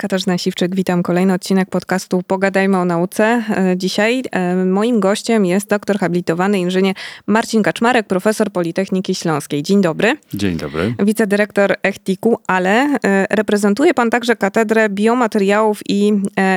Katarzyna Siwczyk, witam. Kolejny odcinek podcastu Pogadajmy o nauce. E, dzisiaj e, moim gościem jest doktor habilitowany inżynier Marcin Kaczmarek, profesor Politechniki Śląskiej. Dzień dobry. Dzień dobry. Wicedyrektor ECHTIK-u, ale e, reprezentuje pan także Katedrę Biomateriałów i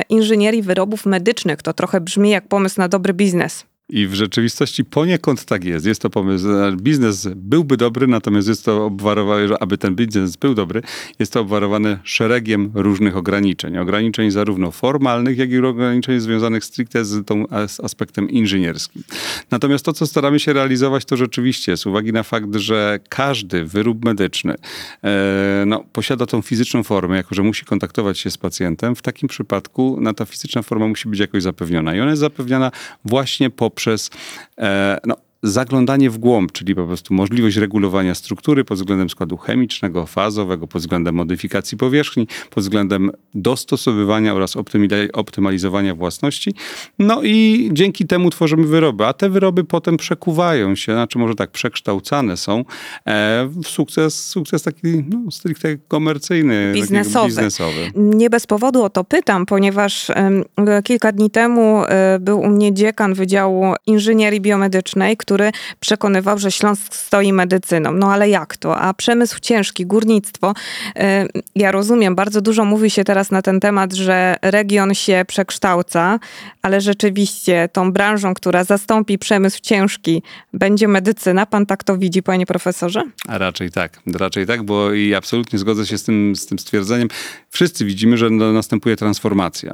Inżynierii Wyrobów Medycznych. To trochę brzmi jak pomysł na dobry biznes. I w rzeczywistości poniekąd tak jest. Jest to pomysł, biznes byłby dobry, natomiast jest to obwarowane, że aby ten biznes był dobry, jest to obwarowane szeregiem różnych ograniczeń. Ograniczeń zarówno formalnych, jak i ograniczeń związanych stricte z tą z aspektem inżynierskim. Natomiast to, co staramy się realizować, to rzeczywiście z uwagi na fakt, że każdy wyrób medyczny e, no, posiada tą fizyczną formę, jako że musi kontaktować się z pacjentem, w takim przypadku no, ta fizyczna forma musi być jakoś zapewniona. I ona jest zapewniana właśnie po poprzez e, no, zaglądanie w głąb, czyli po prostu możliwość regulowania struktury pod względem składu chemicznego, fazowego, pod względem modyfikacji powierzchni, pod względem dostosowywania oraz optymalizowania własności. No i dzięki temu tworzymy wyroby, a te wyroby potem przekuwają się, znaczy może tak przekształcane są e, w sukces, sukces taki no, stricte komercyjny, biznesowy. biznesowy. Nie bez powodu o to pytam, ponieważ kilka dni temu e, był u mnie dziekan Wydziału Inżynierii Biomedycznej, który który przekonywał, że Śląsk stoi medycyną. No ale jak to? A przemysł ciężki, górnictwo. Y, ja rozumiem, bardzo dużo mówi się teraz na ten temat, że region się przekształca, ale rzeczywiście tą branżą, która zastąpi przemysł ciężki, będzie medycyna. Pan tak to widzi, panie profesorze? A raczej tak, raczej tak, bo i absolutnie zgodzę się z tym, z tym stwierdzeniem. Wszyscy widzimy, że następuje transformacja.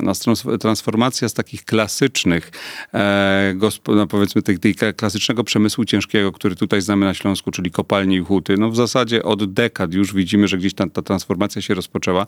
Transformacja z takich klasycznych, e, no, powiedzmy, tej, tej klasycznego przemysłu ciężkiego, który tutaj znamy na Śląsku, czyli kopalnie i huty, no w zasadzie od dekad już widzimy, że gdzieś ta, ta transformacja się rozpoczęła.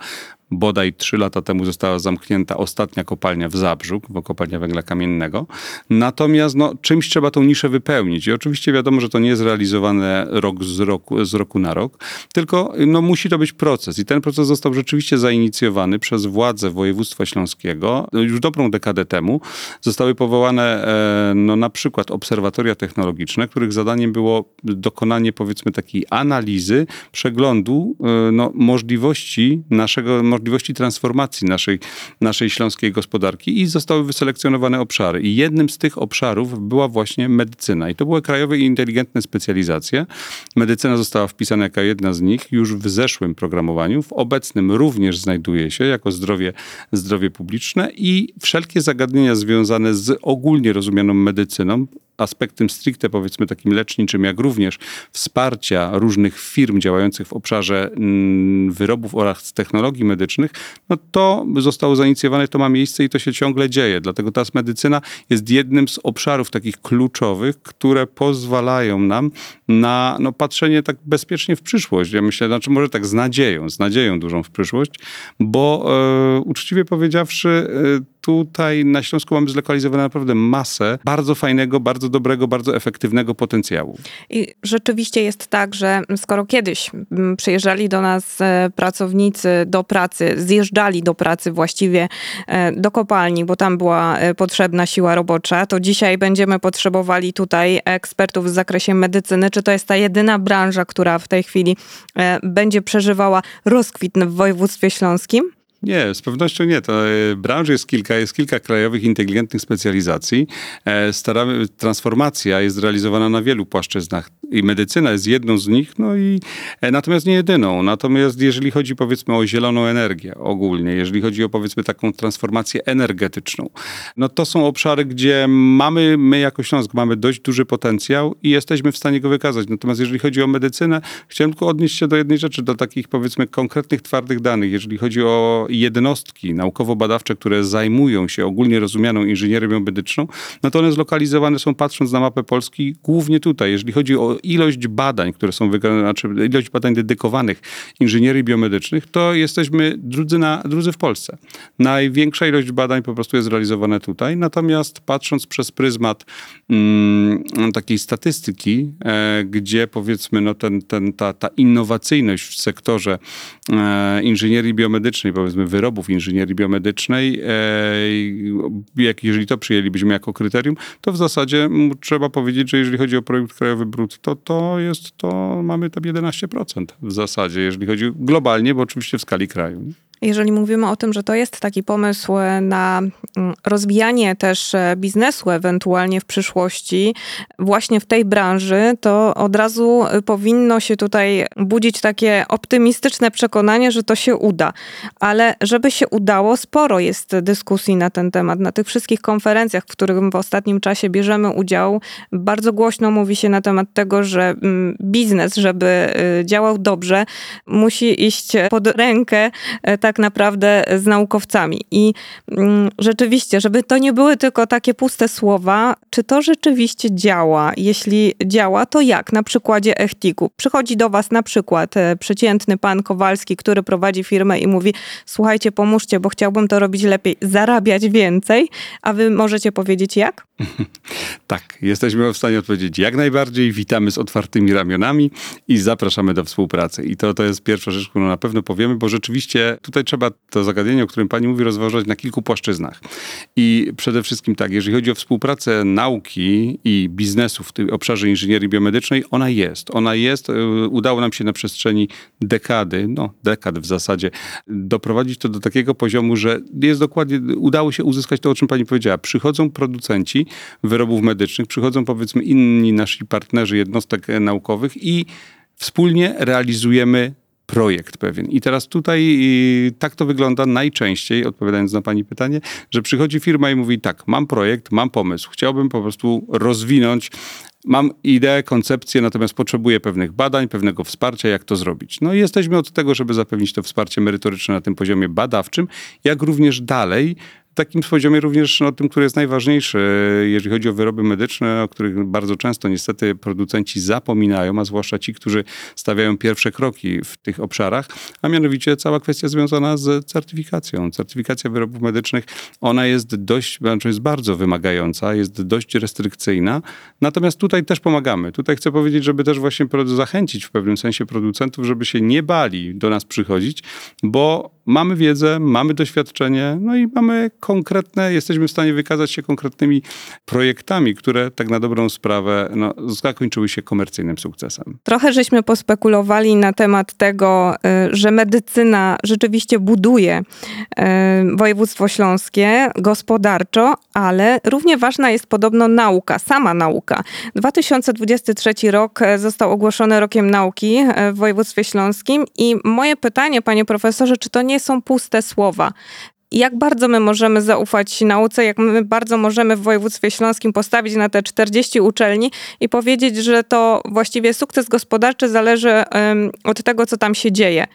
Bodaj trzy lata temu została zamknięta ostatnia kopalnia w Zabrzu, bo kopalnia węgla kamiennego. Natomiast no, czymś trzeba tą niszę wypełnić. I oczywiście wiadomo, że to nie jest realizowane rok z roku, z roku na rok, tylko no, musi to być proces. I ten proces został rzeczywiście zainicjowany przez władze województwa śląskiego już dobrą dekadę temu. Zostały powołane e, no, na przykład obserwatoria technologiczne, technologiczne, których zadaniem było dokonanie powiedzmy takiej analizy, przeglądu e, no, możliwości naszego, możliwości transformacji naszej, naszej śląskiej gospodarki i zostały wyselekcjonowane obszary. I jednym z tych obszarów była właśnie medycyna. I to były krajowe i inteligentne specjalizacje. Medycyna została wpisana jako jedna z nich już w zeszłym programowaniu. W obecnym również znajduje się jako zdrowie, zdrowie publiczne i wszelkie zagadnienia związane z ogólnie rozumianą medycyną, aspektem stricte powiedzmy takim leczniczym, jak również wsparcia różnych firm działających w obszarze mm, wyrobów oraz technologii medycznych, no to zostało zainicjowane, to ma miejsce i to się ciągle dzieje. Dlatego ta medycyna jest jednym z obszarów takich kluczowych, które pozwalają nam na no, patrzenie tak bezpiecznie w przyszłość. Ja myślę, znaczy może tak z nadzieją, z nadzieją dużą w przyszłość, bo e, uczciwie powiedziawszy, e, tutaj na Śląsku mamy zlokalizowane naprawdę masę bardzo fajnego, bardzo dobrego, bardzo efektywnego potencjału. I rzeczywiście jest tak, że skoro kiedyś mm, przyjeżdżali do nas e, pracownicy do pracy, zjeżdżali do pracy właściwie e, do kopalni, bo tam była e, potrzebna siła robocza, to dzisiaj będziemy potrzebowali tutaj ekspertów w zakresie medycyny. Czy to jest ta jedyna branża, która w tej chwili będzie przeżywała rozkwit w województwie śląskim? Nie, z pewnością nie. To e, branży jest kilka, jest kilka krajowych inteligentnych specjalizacji. E, staramy, transformacja jest realizowana na wielu płaszczyznach i medycyna jest jedną z nich, no i e, natomiast nie jedyną. Natomiast jeżeli chodzi powiedzmy o zieloną energię ogólnie, jeżeli chodzi o powiedzmy taką transformację energetyczną, no to są obszary, gdzie mamy, my jako Śląsk mamy dość duży potencjał i jesteśmy w stanie go wykazać. Natomiast jeżeli chodzi o medycynę, chciałem tylko odnieść się do jednej rzeczy, do takich powiedzmy konkretnych, twardych danych. Jeżeli chodzi o jednostki naukowo-badawcze, które zajmują się ogólnie rozumianą inżynierią medyczną, no to one zlokalizowane są patrząc na mapę Polski głównie tutaj. Jeżeli chodzi o ilość badań, które są wykonane, znaczy ilość badań dedykowanych inżynierii biomedycznych, to jesteśmy drudzy, na, drudzy w Polsce. Największa ilość badań po prostu jest realizowana tutaj, natomiast patrząc przez pryzmat mm, takiej statystyki, e, gdzie powiedzmy no ten, ten, ta, ta innowacyjność w sektorze e, inżynierii biomedycznej, powiedzmy wyrobów inżynierii biomedycznej, e, jak jeżeli to przyjęlibyśmy jako kryterium, to w zasadzie trzeba powiedzieć, że jeżeli chodzi o projekt krajowy brutto, to jest to, mamy tam 11% w zasadzie, jeżeli chodzi globalnie, bo oczywiście w skali kraju. Jeżeli mówimy o tym, że to jest taki pomysł na mm, rozwijanie też e, biznesu ewentualnie w przyszłości, właśnie w tej branży, to od razu powinno się tutaj budzić takie optymistyczne przekonanie, że to się uda. Ale żeby się udało, sporo jest dyskusji na ten temat. Na tych wszystkich konferencjach, w których w ostatnim czasie bierzemy udział, bardzo głośno mówi się na temat tego, że mm, biznes, żeby y, działał dobrze, musi iść pod rękę e, tak naprawdę z naukowcami. I mm, rzeczywiście, żeby to nie były tylko takie puste słowa, czy to rzeczywiście działa? Jeśli działa, to jak? Na przykładzie Echtiku. Przychodzi do was na przykład e, przeciętny pan Kowalski, który prowadzi firmę i mówi: Słuchajcie, pomóżcie, bo chciałbym to robić lepiej, zarabiać więcej, a wy możecie powiedzieć jak? Tak, jesteśmy w stanie odpowiedzieć jak najbardziej. Witamy z otwartymi ramionami i zapraszamy do współpracy. I to, to jest pierwsza rzecz, którą na pewno powiemy, bo rzeczywiście tutaj trzeba to zagadnienie, o którym pani mówi, rozważać na kilku płaszczyznach. I przede wszystkim tak, jeżeli chodzi o współpracę nauki i biznesu w tym obszarze inżynierii biomedycznej, ona jest. Ona jest. E, udało nam się na przestrzeni dekady, no dekad w zasadzie, doprowadzić to do takiego poziomu, że jest dokładnie, udało się uzyskać to, o czym pani powiedziała. Przychodzą producenci wyrobów medycznych, przychodzą powiedzmy inni nasi partnerzy jednostek naukowych i wspólnie realizujemy projekt pewien. I teraz tutaj tak to wygląda najczęściej, odpowiadając na Pani pytanie, że przychodzi firma i mówi tak, mam projekt, mam pomysł, chciałbym po prostu rozwinąć Mam ideę, koncepcję, natomiast potrzebuję pewnych badań, pewnego wsparcia, jak to zrobić. No i jesteśmy od tego, żeby zapewnić to wsparcie merytoryczne na tym poziomie badawczym, jak również dalej takim poziomie również no, tym, który jest najważniejszy, jeżeli chodzi o wyroby medyczne, o których bardzo często niestety producenci zapominają, a zwłaszcza ci, którzy stawiają pierwsze kroki w tych obszarach, a mianowicie cała kwestia związana z certyfikacją. Certyfikacja wyrobów medycznych, ona jest dość, znaczy jest bardzo wymagająca, jest dość restrykcyjna, natomiast tutaj też pomagamy. Tutaj chcę powiedzieć, żeby też właśnie zachęcić w pewnym sensie producentów, żeby się nie bali do nas przychodzić, bo mamy wiedzę, mamy doświadczenie, no i mamy konkretne, jesteśmy w stanie wykazać się konkretnymi projektami, które tak na dobrą sprawę no, zakończyły się komercyjnym sukcesem. Trochę żeśmy pospekulowali na temat tego, y, że medycyna rzeczywiście buduje y, województwo śląskie gospodarczo, ale równie ważna jest podobno nauka, sama nauka. 2023 rok e, został ogłoszony rokiem nauki e, w województwie śląskim i moje pytanie, panie profesorze, czy to nie są puste słowa? jak bardzo my możemy zaufać nauce, jak my bardzo możemy w województwie śląskim postawić na te 40 uczelni i powiedzieć, że to właściwie sukces gospodarczy zależy um, od tego, co tam się dzieje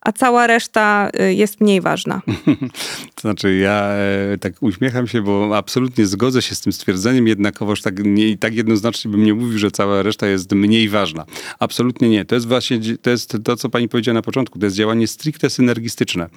a cała reszta y, jest mniej ważna. to znaczy, ja e, tak uśmiecham się, bo absolutnie zgodzę się z tym stwierdzeniem, jednakowoż tak, nie, tak jednoznacznie bym nie mówił, że cała reszta jest mniej ważna. Absolutnie nie. To jest właśnie to, jest to, co pani powiedziała na początku. To jest działanie stricte synergistyczne.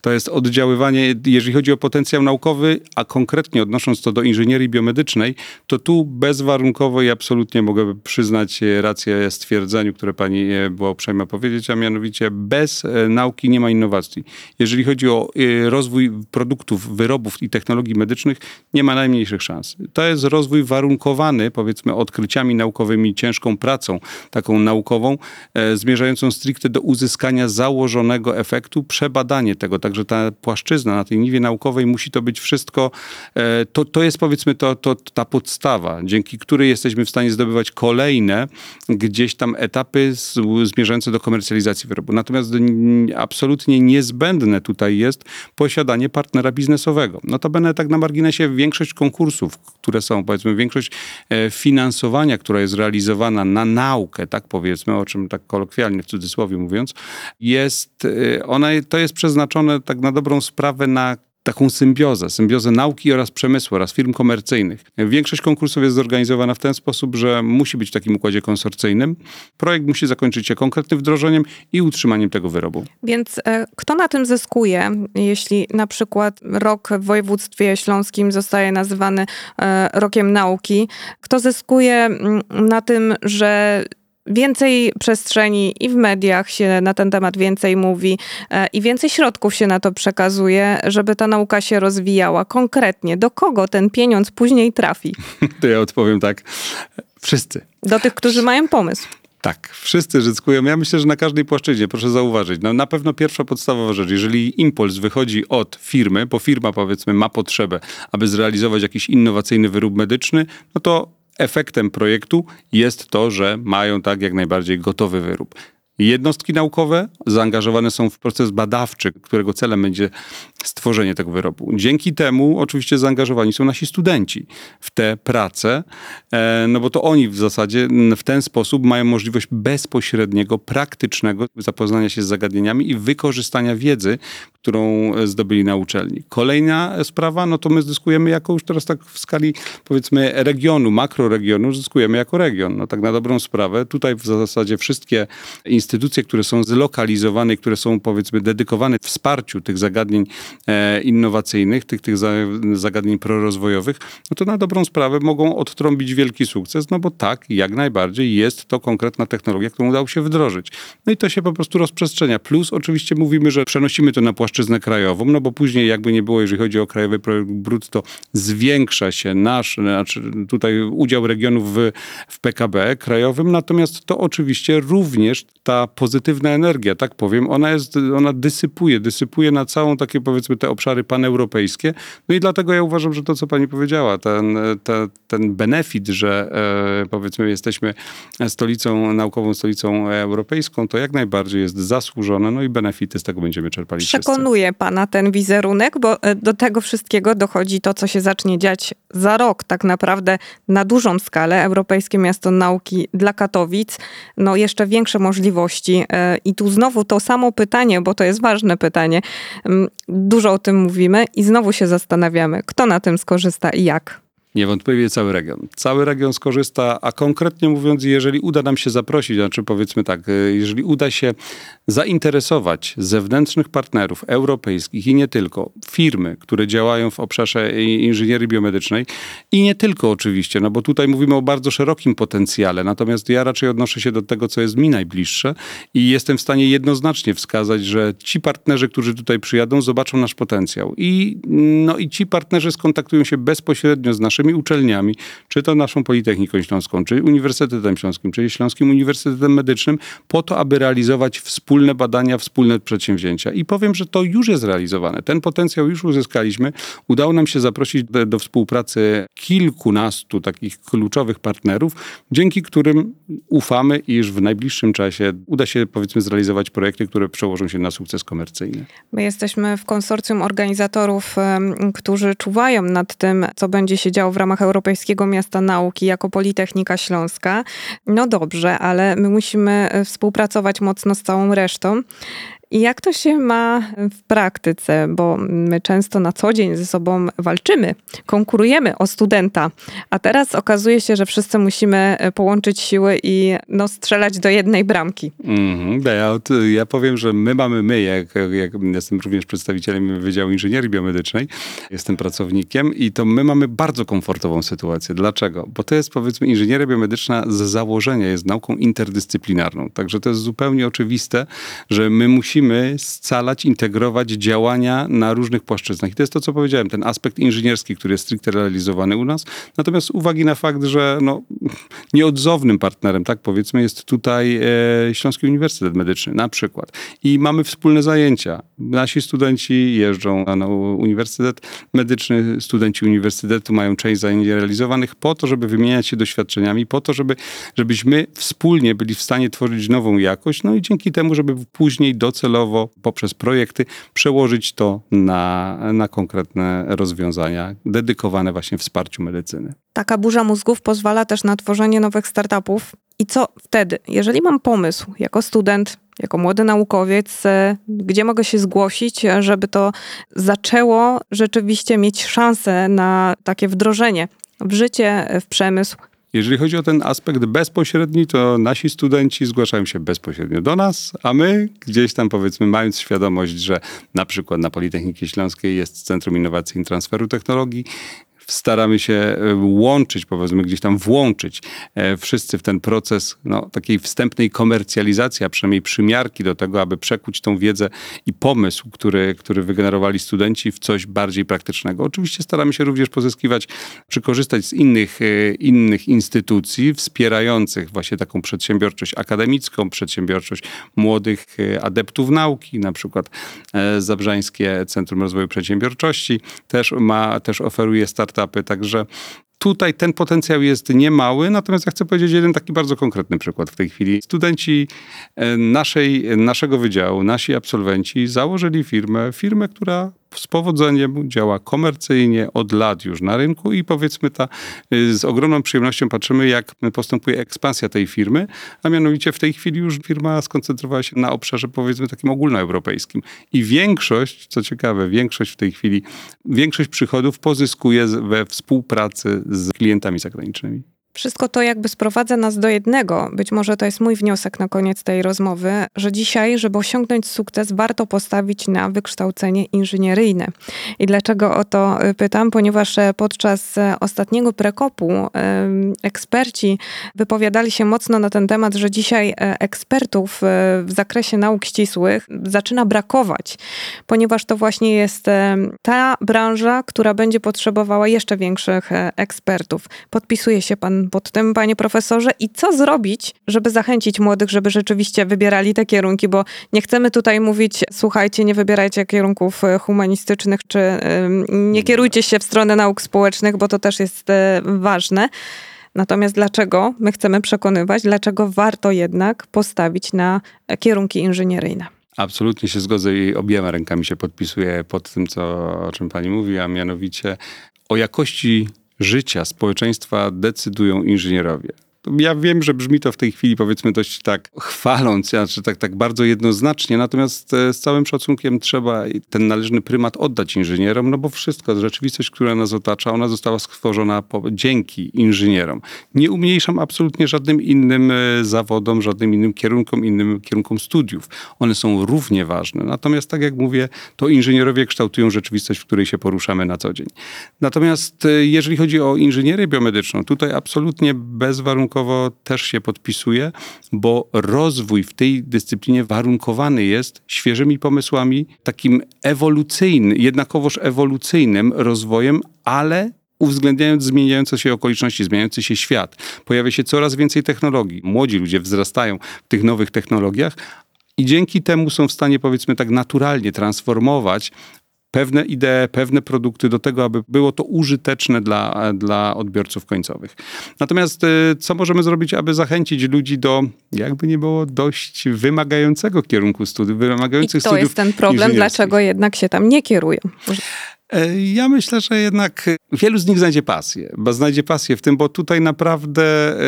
To jest oddziaływanie, jeżeli chodzi o potencjał naukowy, a konkretnie odnosząc to do inżynierii biomedycznej, to tu bezwarunkowo i absolutnie mogę przyznać rację stwierdzeniu, które pani e, była uprzejma powiedzieć, a mianowicie bez e, nauki nie ma innowacji. Jeżeli chodzi o y, rozwój produktów, wyrobów i technologii medycznych, nie ma najmniejszych szans. To jest rozwój warunkowany, powiedzmy, odkryciami naukowymi, ciężką pracą taką naukową, e, zmierzającą stricte do uzyskania założonego efektu, przebadanie tego. Także ta płaszczyzna na tej niwie naukowej musi to być wszystko, e, to, to jest powiedzmy to, to, ta podstawa, dzięki której jesteśmy w stanie zdobywać kolejne gdzieś tam etapy zmierzające do komercjalizacji wyrobu. Natomiast absolutnie niezbędne tutaj jest posiadanie partnera biznesowego. Notabene tak na marginesie większość konkursów, które są, powiedzmy, większość e, finansowania, która jest realizowana na naukę, tak powiedzmy, o czym tak kolokwialnie w cudzysłowie mówiąc, jest, e, ona, to jest przeznaczone tak na dobrą sprawę na taką symbiozę, symbiozę nauki oraz przemysłu oraz firm komercyjnych. Większość konkursów jest zorganizowana w ten sposób, że musi być w takim układzie konsorcyjnym. Projekt musi zakończyć się konkretnym wdrożeniem i utrzymaniem tego wyrobu. Więc e, kto na tym zyskuje, jeśli na przykład rok w województwie śląskim zostaje nazywany e, rokiem nauki? Kto zyskuje mm, na tym, że więcej przestrzeni i w mediach się na ten temat więcej mówi e, i więcej środków się na to przekazuje, żeby ta nauka się rozwijała. Konkretnie, do kogo ten pieniądz później trafi? To ja odpowiem tak. Wszyscy. Do tych, którzy mają pomysł. Tak, wszyscy zyskują. Ja myślę, że na każdej płaszczyźnie, proszę zauważyć. No, na pewno pierwsza podstawowa rzecz, jeżeli impuls wychodzi od firmy, bo firma powiedzmy ma potrzebę, aby zrealizować jakiś innowacyjny wyrób medyczny, no to efektem projektu jest to, że mają tak jak najbardziej gotowy wyrób. Jednostki naukowe zaangażowane są w proces badawczy, którego celem będzie stworzenie tego wyrobu. Dzięki temu oczywiście zaangażowani są nasi studenci w te prace, e, no bo to oni w zasadzie w ten sposób mają możliwość bezpośredniego, praktycznego zapoznania się z zagadnieniami i wykorzystania wiedzy, którą zdobyli na uczelni. Kolejna sprawa, no to my zyskujemy jako już teraz tak w skali powiedzmy regionu, makroregionu, zyskujemy jako region. No tak na dobrą sprawę. Tutaj w zasadzie wszystkie instytucje, które są zlokalizowane, które są powiedzmy dedykowane wsparciu tych zagadnień e, innowacyjnych, tych, tych zagadnień prorozwojowych, no to na dobrą sprawę mogą odtrąbić wielki sukces, no bo tak, jak najbardziej jest to konkretna technologia, którą udało się wdrożyć. No i to się po prostu rozprzestrzenia. Plus oczywiście mówimy, że przenosimy to na płaszczyznę krajową, no bo później jakby nie było, jeżeli chodzi o krajowy projekt brutto, zwiększa się nasz, znaczy tutaj udział regionów w, w PKB krajowym, natomiast to oczywiście również ta pozytywna energia, tak powiem, ona jest, ona dysypuje, dysypuje na całą takie powiedzmy te obszary paneuropejskie. No i dlatego ja uważam, że to, co pani powiedziała, ten, ten, benefit, że e, powiedzmy jesteśmy stolicą, naukową stolicą europejską, to jak najbardziej jest zasłużone, no i benefity z tego będziemy czerpali Przekonuje wszyscy. pana ten wizerunek, bo e, do tego wszystkiego dochodzi to, co się zacznie dziać za rok, tak naprawdę na dużą skalę. Europejskie Miasto Nauki dla Katowic, no jeszcze większe możliwości. E, I tu znowu to samo pytanie, bo to jest ważne pytanie. Mm, dużo o tym mówimy i znowu się zastanawiamy, kto na tym skorzysta i jak. Niewątpliwie cały region. Cały region skorzysta, a konkretnie mówiąc, jeżeli uda nam się zaprosić, znaczy powiedzmy tak, y, jeżeli uda się zainteresować zewnętrznych partnerów europejskich i nie tylko, firmy, które działają w obszarze inżynierii biomedycznej i nie tylko oczywiście, no bo tutaj mówimy o bardzo szerokim potencjale, natomiast ja raczej odnoszę się do tego, co jest mi najbliższe i jestem w stanie jednoznacznie wskazać, że ci partnerzy, którzy tutaj przyjadą, zobaczą nasz potencjał i, no, i ci partnerzy skontaktują się bezpośrednio z naszymi uczelniami, czy to naszą Politechniką Śląską, czy Uniwersytetem Śląskim, czy Śląskim Uniwersytetem Medycznym, po to, aby realizować wspólne badania, wspólne przedsięwzięcia. I powiem, że to już jest realizowane. Ten potencjał już uzyskaliśmy. Udało nam się zaprosić do, do współpracy kilkunastu takich kluczowych partnerów, dzięki którym ufamy, iż w najbliższym czasie uda się, powiedzmy, zrealizować projekty, które przełożą się na sukces komercyjny. My jesteśmy w konsorcjum organizatorów, którzy czuwają nad tym, co będzie się działo w ramach Europejskiego Miasta Nauki jako Politechnika Śląska. No dobrze, ale my musimy e, współpracować mocno z całą resztą. I jak to się ma w praktyce? Bo my często na co dzień ze sobą walczymy, konkurujemy o studenta, a teraz okazuje się, że wszyscy musimy e, połączyć siły i no, strzelać do jednej bramki. Mm, ja, ja powiem, że my mamy my, jak, jak jestem również przedstawicielem Wydziału Inżynierii Biomedycznej, jestem pracownikiem i to my mamy bardzo komfortową sytuację. Dlaczego? Bo to jest powiedzmy inżynieria biomedyczna z założenia jest nauką interdyscyplinarną. Także to jest zupełnie oczywiste, że my musimy musimy scalać, integrować działania na różnych płaszczyznach. I to jest to, co powiedziałem, ten aspekt inżynierski, który jest stricte realizowany u nas. Natomiast uwagi na fakt, że no, nieodzownym partnerem, tak powiedzmy, jest tutaj e, Śląski Uniwersytet Medyczny na przykład. I mamy wspólne zajęcia. Nasi studenci jeżdżą na Uniwersytet Medyczny, studenci Uniwersytetu mają część zajęć realizowanych po to, żeby wymieniać się doświadczeniami, po to, żeby, żebyśmy wspólnie byli w stanie tworzyć nową jakość, no i dzięki temu, żeby później docelowo celowo poprzez projekty przełożyć to na, na konkretne rozwiązania dedykowane właśnie wsparciu medycyny. Taka burza mózgów pozwala też na tworzenie nowych startupów. I co wtedy? Jeżeli mam pomysł jako student, jako młody naukowiec, e, gdzie mogę się zgłosić, żeby to zaczęło rzeczywiście mieć szansę na takie wdrożenie w życie, w przemysł, jeżeli chodzi o ten aspekt bezpośredni, to nasi studenci zgłaszają się bezpośrednio do nas, a my gdzieś tam powiedzmy, mając świadomość, że na przykład na Politechniki Śląskiej jest Centrum Innowacji i Transferu Technologii, staramy się e, łączyć, powiedzmy gdzieś tam włączyć e, wszyscy w ten proces no, takiej wstępnej komercjalizacji, a przynajmniej przymiarki do tego, aby przekuć tą wiedzę i pomysł, który, który wygenerowali studenci w coś bardziej praktycznego. Oczywiście staramy się również pozyskiwać, czy korzystać z innych, e, innych instytucji wspierających właśnie taką przedsiębiorczość akademicką, przedsiębiorczość młodych adeptów nauki, na przykład Zabrzańskie Centrum Rozwoju Przedsiębiorczości też ma, też oferuje także Tutaj ten potencjał jest niemały, natomiast ja chcę powiedzieć jeden taki bardzo konkretny przykład w tej chwili. Studenci e, naszej, naszego wydziału, nasi absolwenci założyli firmę, firmę, która z powodzeniem działa komercyjnie od lat już na rynku i powiedzmy ta, y, z ogromną przyjemnością patrzymy, jak postępuje ekspansja tej firmy, a mianowicie w tej chwili już firma skoncentrowała się na obszarze powiedzmy takim ogólnoeuropejskim. I większość, co ciekawe, większość w tej chwili, większość przychodów pozyskuje we współpracy z klientami zagranicznymi. Wszystko to jakby sprowadza nas do jednego. Być może to jest mój wniosek na koniec tej rozmowy, że dzisiaj, żeby osiągnąć sukces, warto postawić na wykształcenie inżynieryjne. I dlaczego o to y, pytam? Ponieważ e, podczas e, ostatniego prekopu eksperci wypowiadali się mocno na ten temat, że dzisiaj e, ekspertów w zakresie nauk ścisłych zaczyna brakować, ponieważ to właśnie jest ta branża, która będzie potrzebowała jeszcze większych ekspertów. Podpisuje się pan pod tym, panie profesorze, i co zrobić, żeby zachęcić młodych, żeby rzeczywiście wybierali te kierunki, bo nie chcemy tutaj mówić, słuchajcie, nie wybierajcie kierunków e, humanistycznych, czy nie kierujcie się w stronę nauk społecznych, bo to też jest e, ważne. Natomiast dlaczego my chcemy przekonywać, dlaczego warto jednak postawić na kierunki inżynieryjne? Absolutnie się zgodzę i obiema rękami się podpisuję pod tym, co, o czym pani mówi, a mianowicie o jakości życia społeczeństwa decydują inżynierowie. Ja wiem, że brzmi to w tej chwili powiedzmy dość tak chwaląc, znaczy tak, tak bardzo jednoznacznie, natomiast e, z całym szacunkiem trzeba ten należny prymat oddać inżynierom, no bo wszystko, rzeczywistość, która nas otacza, ona została stworzona po, dzięki inżynierom. Nie umniejszam absolutnie żadnym innym e, zawodom, żadnym innym kierunkom, innym kierunkom studiów. One są równie ważne. Natomiast tak jak mówię, to inżynierowie kształtują rzeczywistość, w której się poruszamy na co dzień. Natomiast e, jeżeli chodzi o inżynierię biomedyczną, tutaj absolutnie bezwarunkowo warunkowo też się podpisuje, bo rozwój w tej dyscyplinie warunkowany jest świeżymi pomysłami, takim ewolucyjnym, jednakowoż ewolucyjnym rozwojem, ale uwzględniając zmieniające się okoliczności, zmieniający się świat. Pojawia się coraz więcej technologii. Młodzi ludzie wzrastają w tych nowych technologiach, i dzięki temu są w stanie, powiedzmy tak, naturalnie transformować pewne idee, pewne produkty do tego, aby było to użyteczne dla, dla odbiorców końcowych. Natomiast y, co możemy zrobić, aby zachęcić ludzi do, jakby nie było, dość wymagającego kierunku studiów, wymagających I to studiów jest ten problem, dlaczego jednak się tam nie kierują. E, ja myślę, że jednak wielu z nich znajdzie pasję, bo znajdzie pasję w tym, bo tutaj naprawdę e,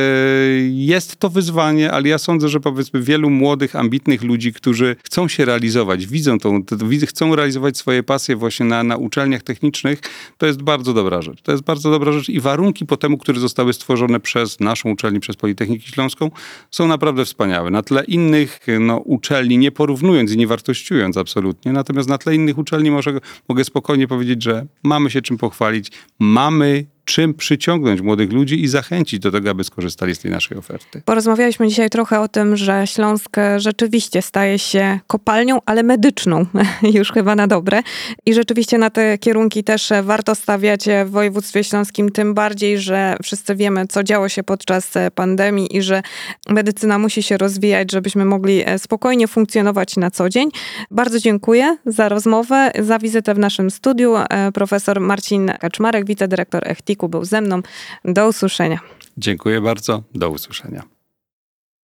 jest to wyzwanie, ale ja sądzę, że powiedzmy wielu młodych, ambitnych ludzi, którzy chcą się realizować, widzą tą, chcą realizować swoje pasje właśnie na, na uczelniach technicznych, to jest bardzo dobra rzecz. To jest bardzo dobra rzecz i warunki po temu, które zostały stworzone przez naszą uczelnię, przez Politechnikę Śląską, są naprawdę wspaniałe. Na tle innych no, uczelni, nie porównując i nie wartościując absolutnie, natomiast na tle innych uczelni może, mogę spokojnie powiedzieć, powiedzieć, że mamy się czym pochwalić, mamy czym przyciągnąć młodych ludzi i zachęcić do tego, aby skorzystali z tej naszej oferty. Porozmawialiśmy dzisiaj trochę o tym, że Śląsk rzeczywiście staje się kopalnią, ale medyczną, już chyba na dobre. I rzeczywiście na te kierunki też warto stawiać w województwie śląskim, tym bardziej, że wszyscy wiemy, co działo się podczas pandemii i że medycyna musi się rozwijać, żebyśmy mogli spokojnie funkcjonować na co dzień. Bardzo dziękuję za rozmowę, za wizytę w naszym studiu. Profesor Marcin Kaczmarek, wicedyrektor ECHTIK był ze mną. Do usłyszenia. Dziękuję bardzo. Do usłyszenia.